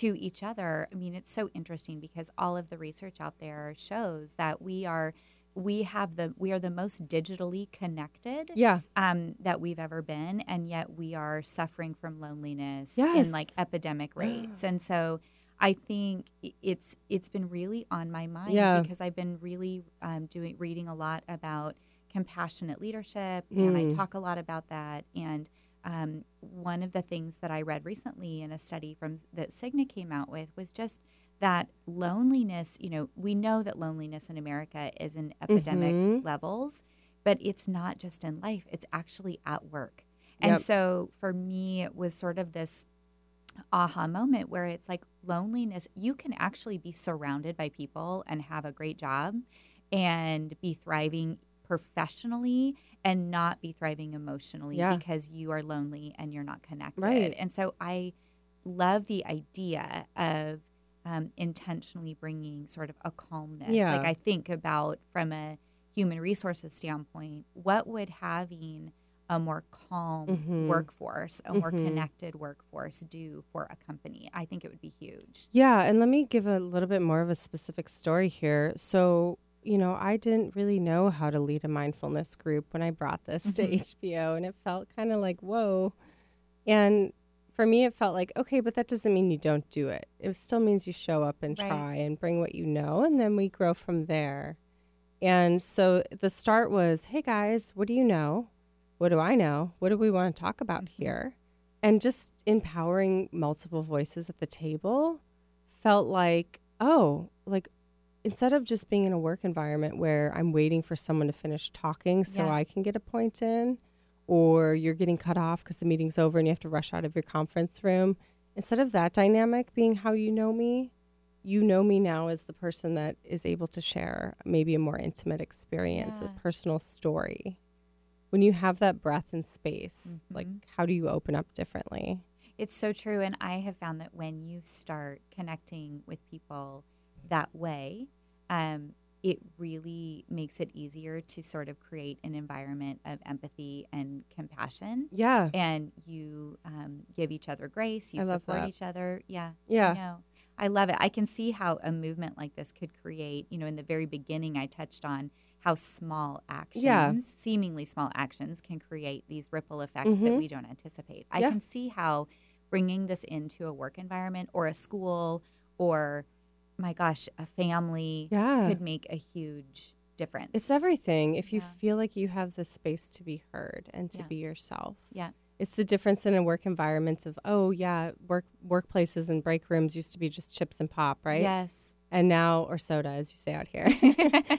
to each other i mean it's so interesting because all of the research out there shows that we are we have the we are the most digitally connected Yeah. um, that we've ever been and yet we are suffering from loneliness Yes. in like epidemic rates and so I think it's it's been really on my mind Yeah. because I've been really um, doing reading a lot about compassionate leadership, and I Mm. talk a lot about that. And um, one of the things that I read recently in a study from that Cigna came out with was just that loneliness. You know, we know that loneliness in America is in epidemic Mhm. levels, but it's not just in life; it's actually at work. And Yep. so for me, it was sort of this aha moment where it's like loneliness you can actually be surrounded by people and have a great job and be thriving professionally and not be thriving emotionally Yeah. because you are lonely and you're not connected Right. and so i love the idea of um, intentionally bringing sort of a calmness Yeah. like i think about from a human resources standpoint what would having a more calm Mhm. workforce, a more Mhm. connected workforce do for a company? I think it would be huge. Yeah, and let me give a little bit more of a specific story here. So, you know, I didn't really know how to lead a mindfulness group when I brought this Mhm. to HBO, and it felt kind of like, whoa. And for me, it felt like, okay, but that doesn't mean you don't do it. It still means you show up and Right. try and bring what you know, and then we grow from there. And so the start was, hey guys, what do you know? What do I know? What do we want to talk about Mm-hmm. here? And just empowering multiple voices at the table felt like, oh, like instead of just being in a work environment where I'm waiting for someone to finish talking so Yeah. I can get a point in, or you're getting cut off because the meeting's over and you have to rush out of your conference room, instead of that dynamic being how you know me, you know me now as the person that is able to share maybe a more intimate experience, Yeah. a personal story. When you have that breath and space, like Mhm. how do you open up differently? It's so true. And I have found that when you start connecting with people that way, um, it really makes it easier to sort of create an environment of empathy and compassion. Yeah. And you um, give each other grace, you I love support that. each other. Yeah. Yeah. I know. I love it. I can see how a movement like this could create, you know, in the very beginning, I touched on how small actions, Yeah. seemingly small actions, can create these ripple effects that Mhm. we don't anticipate. I Yeah. can see how bringing this into a work environment or a school or, my gosh, a family Yeah. could make a huge difference. It's everything. If you Yeah. feel like you have the space to be heard and to Yeah. be yourself. Yeah. It's the difference in a work environment of, oh yeah, work workplaces and break rooms used to be just chips and pop, right? Yes. And now or soda as you say out here.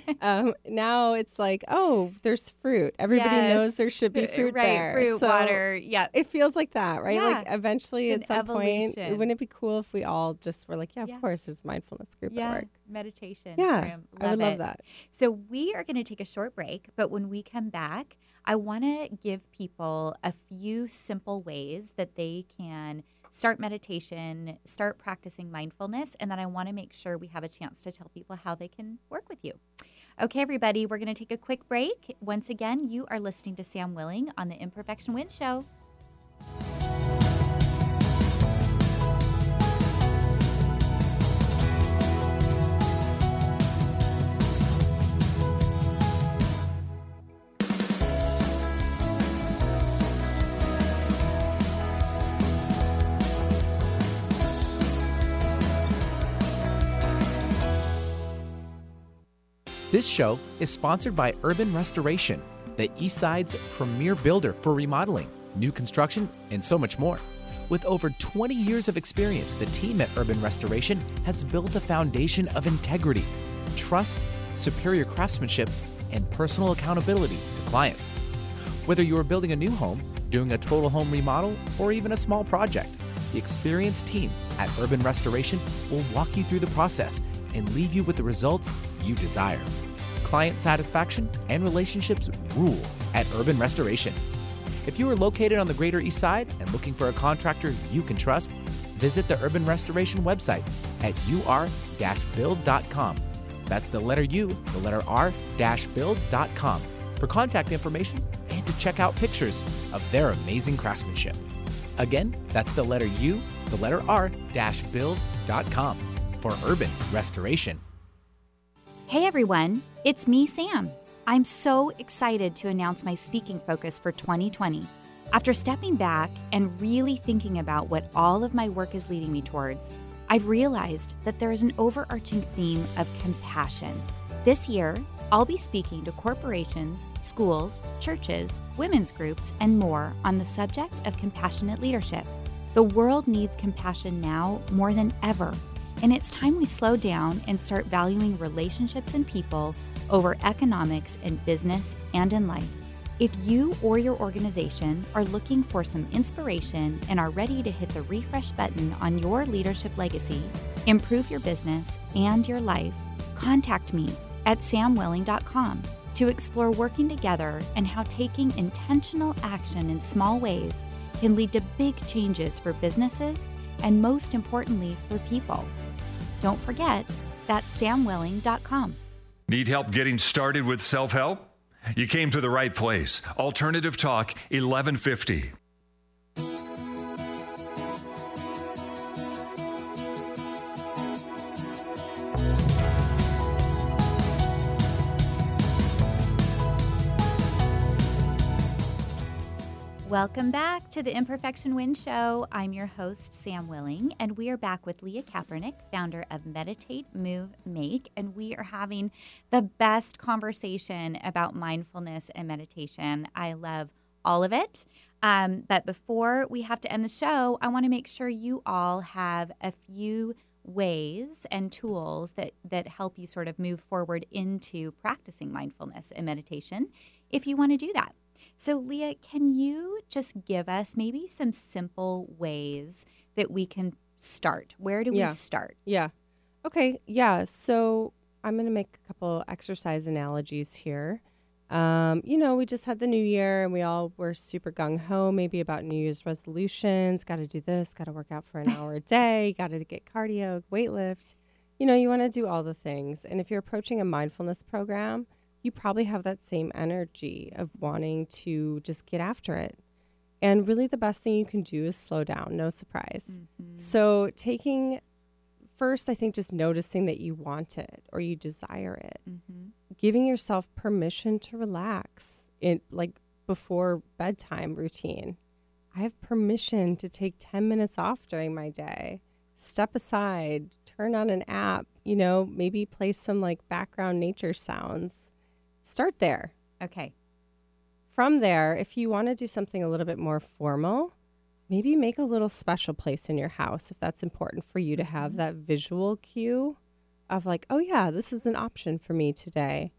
(laughs) um, now it's like, oh, there's fruit. Everybody knows there should be fruit right, there. fruit, So water, yeah. It feels like that, right? Like eventually at some point, evolution. wouldn't it be cool if we all just were like, yeah, of Yeah. course there's a mindfulness group yeah, at work. meditation. Yeah. I would love that. So we are going to take a short break, but when we come back, I want to give people a few simple ways that they can start meditation, start practicing mindfulness, and then I want to make sure we have a chance to tell people how they can work with you. Okay, everybody, we're going to take a quick break. Once again, you are listening to Sam Willing on the Imperfection Wins Show. This show is sponsored by Urban Restoration, the Eastside's premier builder for remodeling, new construction, and so much more. With over 20 years of experience, the team at Urban Restoration has built a foundation of integrity, trust, superior craftsmanship, and personal accountability to clients. Whether you are building a new home, doing a total home remodel, or even a small project, the experienced team at Urban Restoration will walk you through the process and leave you with the results you desire. Client satisfaction and relationships rule at Urban Restoration. If you are located on the Greater East Side and looking for a contractor you can trust, visit the Urban Restoration website at ur-build.com. That's the letter U, the letter R-build.com for contact information and to check out pictures of their amazing craftsmanship. Again, that's the letter U, the letter R-build.com for Urban Restoration. Hey everyone, it's me, Sam. I'm so excited to announce my speaking focus for 2020. After stepping back and really thinking about what all of my work is leading me towards, I've realized that there is an overarching theme of compassion. This year, I'll be speaking to corporations, schools, churches, women's groups, and more on the subject of compassionate leadership. The world needs compassion now more than ever, and it's time we slow down and start valuing relationships and people over economics in business and in life. If you or your organization are looking for some inspiration and are ready to hit the refresh button on your leadership legacy, improve your business and your life, contact me at samwilling.com to explore working together and how taking intentional action in small ways can lead to big changes for businesses and, most importantly, for people. Don't forget, that's samwilling.com. Need help getting started with self help? You came to the right place. Alternative Talk 1150. Welcome back to the Imperfection Win Show. I'm your host, Sam Willing, and we are back with Leah Kaepernick, founder of Meditate, Move, Make, and we are having the best conversation about mindfulness and meditation. I love all of it. Um, but before we have to end the show, I want to make sure you all have a few ways and tools that that help you sort of move forward into practicing mindfulness and meditation if you want to do that. So, Leah, can you just give us maybe some simple ways that we can start? Where do Yeah. we start? Yeah. Okay. Yeah. So I'm going to make a couple exercise analogies here. Um, you know, we just had the new year and we all were super gung ho, maybe about New Year's resolutions. Got to do this, got to work out for an hour a (laughs) day, got to get cardio, weight lift. You know, you want to do all the things. And if you're approaching a mindfulness program, you probably have that same energy of wanting to just get after it. And really, the best thing you can do is slow down, no surprise. Mm-hmm. So, taking first, I think just noticing that you want it or you desire it, mm-hmm. giving yourself permission to relax in like before bedtime routine. I have permission to take 10 minutes off during my day, step aside, turn on an app, you know, maybe play some like background nature sounds. Start there. Okay. From there, if you want to do something a little bit more formal, maybe make a little special place in your house if that's important for you to have that visual cue of like, oh yeah, this is an option for me today.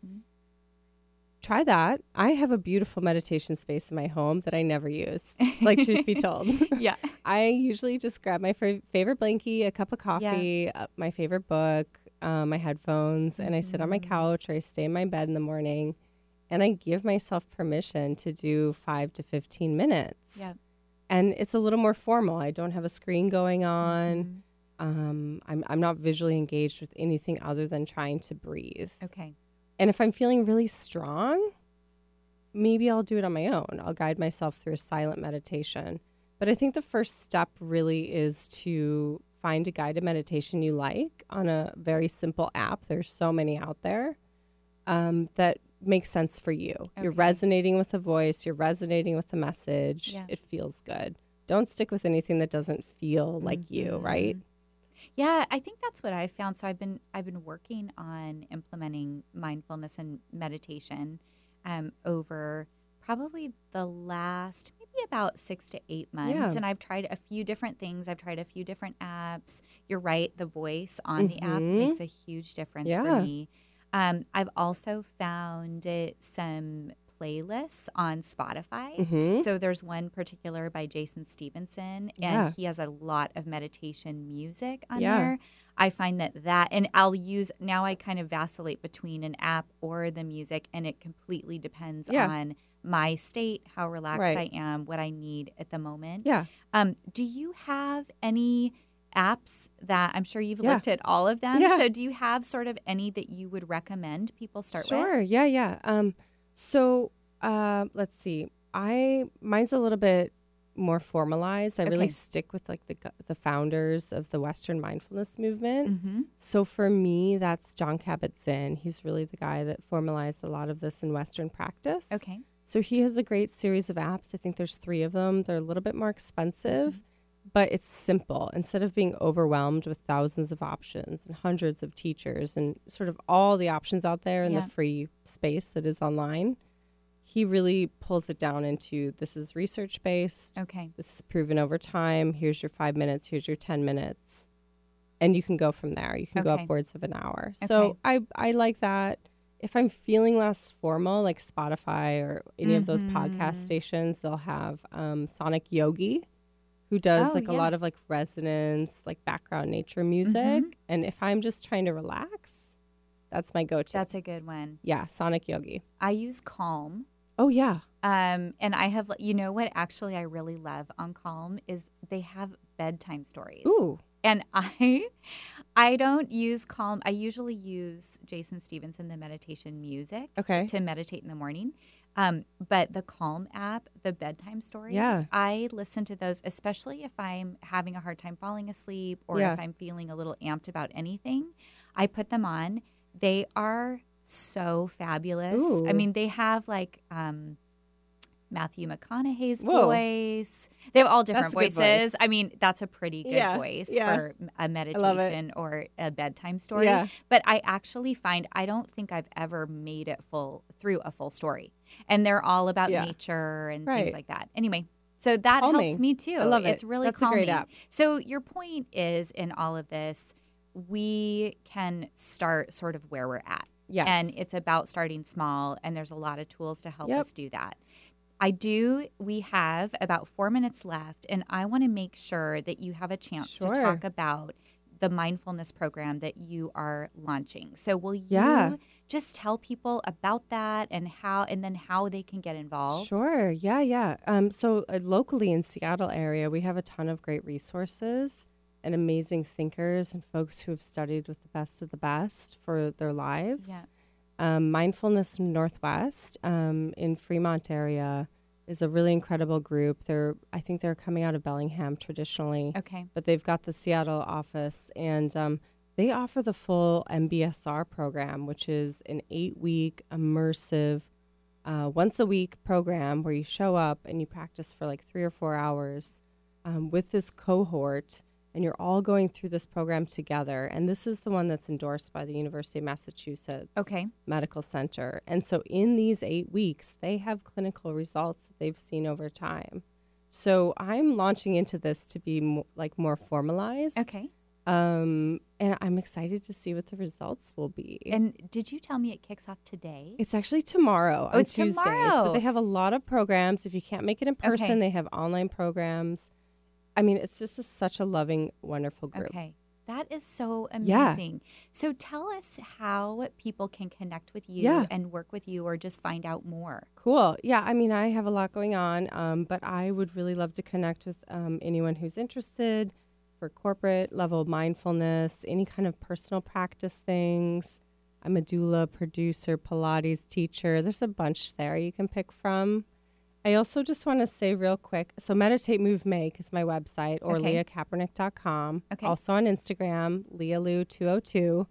Try that. I have a beautiful meditation space in my home that I never use. Like truth be (laughs) told, Yeah. (laughs) I usually just grab my fa- favorite blankie, a cup of coffee, uh, my favorite book, uh, my headphones, and I sit on my couch or I stay in my bed in the morning, and I give myself permission to do five to fifteen minutes Yeah. and it's a little more formal. I don't have a screen going on. Mm-hmm. Um, I'm I'm not visually engaged with anything other than trying to breathe. Okay. And if I'm feeling really strong, maybe I'll do it on my own. I'll guide myself through a silent meditation. But I think the first step really is to find a guided meditation you like on a very simple app. There's so many out there um, that makes sense for you. You're resonating with the voice, you're resonating with the message. Yeah. It feels good. Don't stick with anything that doesn't feel like you, right? Mhm. Yeah, I think that's what I found. So I've been I've been working on implementing mindfulness and meditation um, over probably the last about six to eight months, Yeah. and I've tried a few different things. I've tried a few different apps. You're right, the voice on the app Mhm. makes a huge difference for me. Um, I've also found some playlists on Spotify. Mhm. So there's one particular by Jason Stephenson, and Yeah. he has a lot of meditation music on Yeah. there. I find that that, and I'll use now. I kind of vacillate between an app or the music, and it completely depends Yeah. on my state, how relaxed Right. I am, what I need at the moment. Yeah. Um, do you have any apps that I'm sure you've Yeah. looked at all of them? Yeah. So do you have sort of any that you would recommend people start sure. with? Sure. Yeah, yeah. Um, so uh, let's see. I mine's a little bit more formalized. I really stick with like the the founders of the Western mindfulness movement. Mm-hmm. So for me, that's Jon Kabat-Zinn. He's really the guy that formalized a lot of this in Western practice. Okay. So he has a great series of apps. I think there's three of them. They're a little bit more expensive, but it's simple. Instead of being overwhelmed with thousands of options and hundreds of teachers and sort of all the options out there in Yeah. the free space that is online, he really pulls it down into this is research based. Okay. This is proven over time. Here's your five minutes. Here's your 10 minutes. And you can go from there. You can go upwards of an hour. Okay. So I, I like that. If I'm feeling less formal, like Spotify or any of those podcast Mhm. stations, they'll have um, Sonic Yogi, who does Oh, like a lot of like resonance, like background nature music. Mhm. And if I'm just trying to relax, that's my go to. That's a good one. yeah, Sonic Yogi. I use Calm. Oh, yeah. Um, and I have, you know what, actually, I really love on Calm is they have bedtime stories. Ooh. And (laughs) I, I don't use Calm. I usually use Jason Stephenson, the meditation music, Okay. to meditate in the morning. Um, but the Calm app, the bedtime stories, Yeah. I listen to those, especially if I'm having a hard time falling asleep or Yeah. if I'm feeling a little amped about anything. I put them on. They are so fabulous. I mean, they have like um, Matthew McConaughey's Whoa. voice. They have all different a voices. voice. I mean, that's a pretty good Yeah, voice yeah. for a meditation or a bedtime story. Yeah. But I actually find I don't think I've ever made it full through a full story. And they're all about nature and Right. things like that. Anyway, so that helps me too. I love it. It's really That's a calming. great app. So your point is in all of this, we can start sort of where we're at. Yes. And it's about starting small, and there's a lot of tools to help Yep. us do that. I do, we have about four minutes left, and I want to make sure that you have a chance Sure. to talk about the mindfulness program that you are launching. So, will you Yeah. just tell people about that and how, and then how they can get involved? Sure. Yeah, yeah. Um, so uh, locally in Seattle area, we have a ton of great resources and amazing thinkers and folks who have studied with the best of the best for their lives. Yeah. Um, Mindfulness Northwest um, in Fremont area is a really incredible group. They're, I think they're coming out of Bellingham traditionally, Okay. but they've got the Seattle office and um, they offer the full MBSR program, which is an eight week immersive, uh, once a week program where you show up and you practice for like three or four hours um, with this cohort. And you're all going through this program together. And this is the one that's endorsed by the University of Massachusetts Okay. Medical Center. And so in these eight weeks, they have clinical results that they've seen over time. So I'm launching into this to be mo- like more formalized. Okay. Um, and I'm excited to see what the results will be. And did you tell me it kicks off today? it's actually tomorrow Oh, on it's Tuesdays, tomorrow. but they have a lot of programs. If you can't make it in person, Okay. they have online programs. I mean, it's just a, such a loving, wonderful group. Okay. That is so Yeah. amazing. So tell us how people can connect with you Yeah. and work with you or just find out more. Cool. Yeah, I mean, I have a lot going on, um, but I would really love to connect with um, anyone who's interested for corporate level mindfulness, any kind of personal practice things. I'm a doula, producer, Pilates teacher. There's a bunch there you can pick from. I also just want to say real quick so Meditate Move Make is my website or Okay. leahkaepernick.com. Okay. Also on Instagram, leahlou202.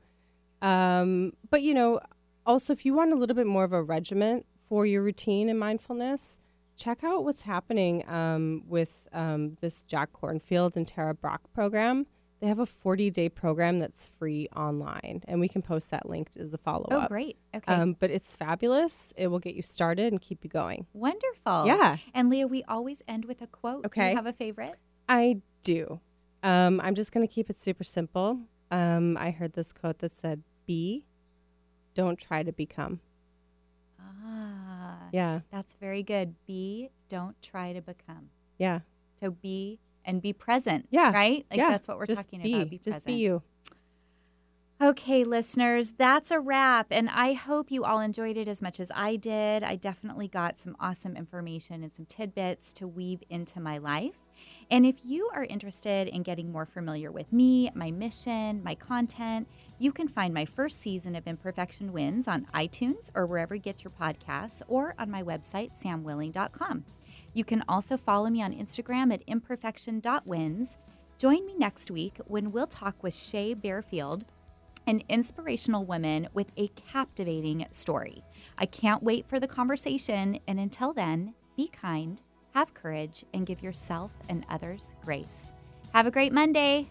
Um, but, you know, also, if you want a little bit more of a regiment for your routine and mindfulness, check out what's happening um, with um, this Jack Kornfield and Tara Brach program. They have a 40 day program that's free online, and we can post that link as a follow up. Oh, great. Okay. Um, but it's fabulous. It will get you started and keep you going. Wonderful. Yeah. And Leah, we always end with a quote. Do Okay. you have a favorite? I do. Um, I'm just going to keep it super simple. Um, I heard this quote that said, Be, don't try to become. Ah. Yeah. That's very good. Be, don't try to become. Yeah. So be and be present. Yeah. Right? Like yeah. that's what we're Just talking be. about. Be just present. be you. Okay, listeners, that's a wrap. And I hope you all enjoyed it as much as I did. I definitely got some awesome information and some tidbits to weave into my life. And if you are interested in getting more familiar with me, my mission, my content, you can find my first season of Imperfection Wins on iTunes or wherever you get your podcasts or on my website, samwilling.com. You can also follow me on Instagram at imperfection.wins. Join me next week when we'll talk with Shay Bearfield an inspirational woman with a captivating story. I can't wait for the conversation. And until then, be kind, have courage, and give yourself and others grace. Have a great Monday.